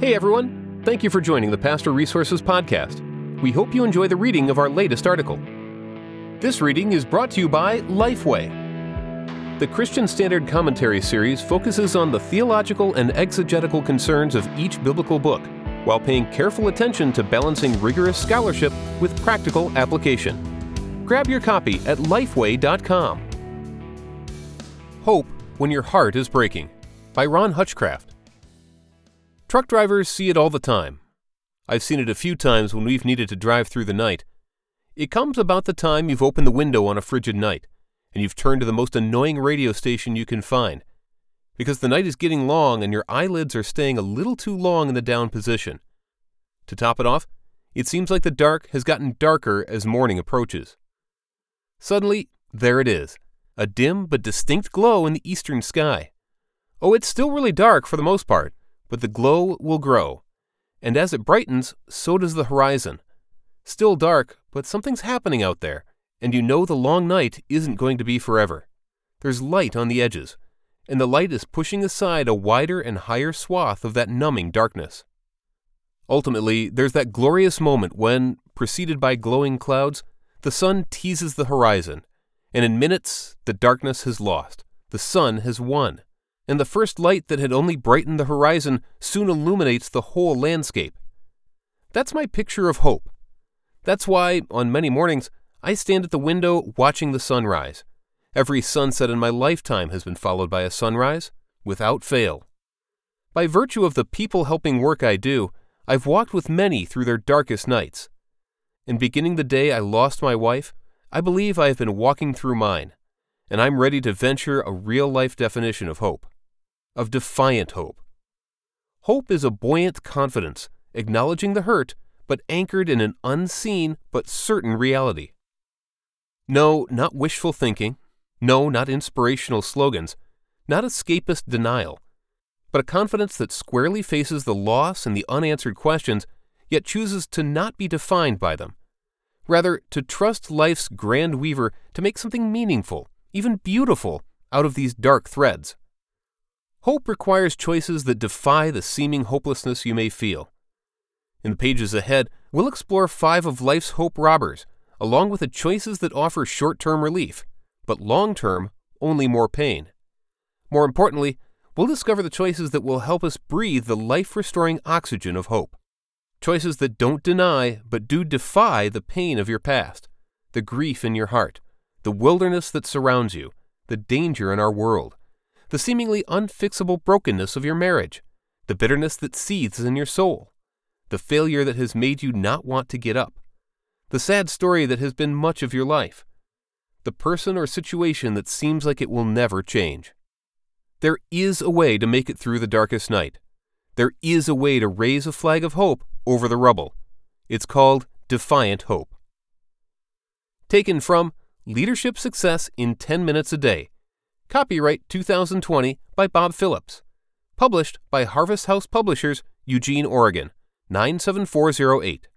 Hey everyone, thank you for joining the Pastor Resources Podcast. We hope you enjoy the reading of our latest article. This reading is brought to you by Lifeway. The Christian Standard Commentary series focuses on the theological and exegetical concerns of each biblical book, while paying careful attention to balancing rigorous scholarship with practical application. Grab your copy at lifeway.com. Hope When Your Heart is Breaking by Ron Hutchcraft. Truck drivers see it all the time. I've seen it a few times when we've needed to drive through the night. It comes about the time you've opened the window on a frigid night, and you've turned to the most annoying radio station you can find. Because the night is getting long and your eyelids are staying a little too long in the down position. To top it off, it seems like the dark has gotten darker as morning approaches. Suddenly, there it is a dim but distinct glow in the eastern sky. Oh, it's still really dark for the most part but the glow will grow. And as it brightens, so does the horizon. Still dark, but something's happening out there, and you know the long night isn't going to be forever. There's light on the edges, and the light is pushing aside a wider and higher swath of that numbing darkness. Ultimately, there's that glorious moment when, preceded by glowing clouds, the sun teases the horizon, and in minutes the darkness has lost, the sun has won and the first light that had only brightened the horizon soon illuminates the whole landscape. That's my picture of hope. That's why, on many mornings, I stand at the window watching the sunrise. Every sunset in my lifetime has been followed by a sunrise, without fail. By virtue of the people helping work I do, I've walked with many through their darkest nights. In beginning the day I lost my wife, I believe I have been walking through mine, and I'm ready to venture a real life definition of hope of defiant hope. Hope is a buoyant confidence, acknowledging the hurt, but anchored in an unseen but certain reality. No, not wishful thinking. No, not inspirational slogans. Not escapist denial. But a confidence that squarely faces the loss and the unanswered questions, yet chooses to not be defined by them. Rather, to trust life's grand weaver to make something meaningful, even beautiful, out of these dark threads. Hope requires choices that defy the seeming hopelessness you may feel. In the pages ahead, we'll explore five of life's hope robbers, along with the choices that offer short term relief, but long term, only more pain. More importantly, we'll discover the choices that will help us breathe the life restoring oxygen of hope. Choices that don't deny, but do defy the pain of your past, the grief in your heart, the wilderness that surrounds you, the danger in our world the seemingly unfixable brokenness of your marriage, the bitterness that seethes in your soul, the failure that has made you not want to get up, the sad story that has been much of your life, the person or situation that seems like it will never change. There is a way to make it through the darkest night. There is a way to raise a flag of hope over the rubble. It's called Defiant Hope. Taken from Leadership Success in 10 Minutes a Day Copyright 2020 by Bob Phillips. Published by Harvest House Publishers, Eugene, Oregon, 97408.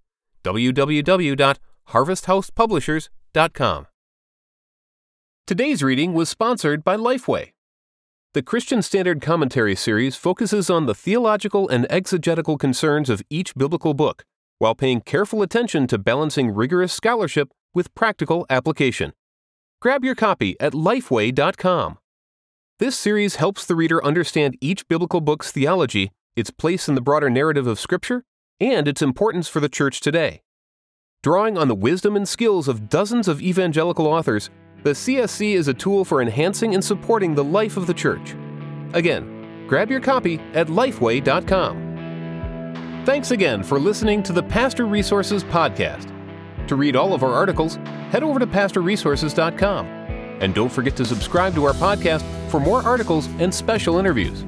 www.harvesthousepublishers.com. Today's reading was sponsored by Lifeway. The Christian Standard Commentary series focuses on the theological and exegetical concerns of each biblical book, while paying careful attention to balancing rigorous scholarship with practical application. Grab your copy at lifeway.com. This series helps the reader understand each biblical book's theology, its place in the broader narrative of Scripture, and its importance for the church today. Drawing on the wisdom and skills of dozens of evangelical authors, the CSC is a tool for enhancing and supporting the life of the church. Again, grab your copy at lifeway.com. Thanks again for listening to the Pastor Resources Podcast. To read all of our articles, head over to pastorresources.com. And don't forget to subscribe to our podcast for more articles and special interviews.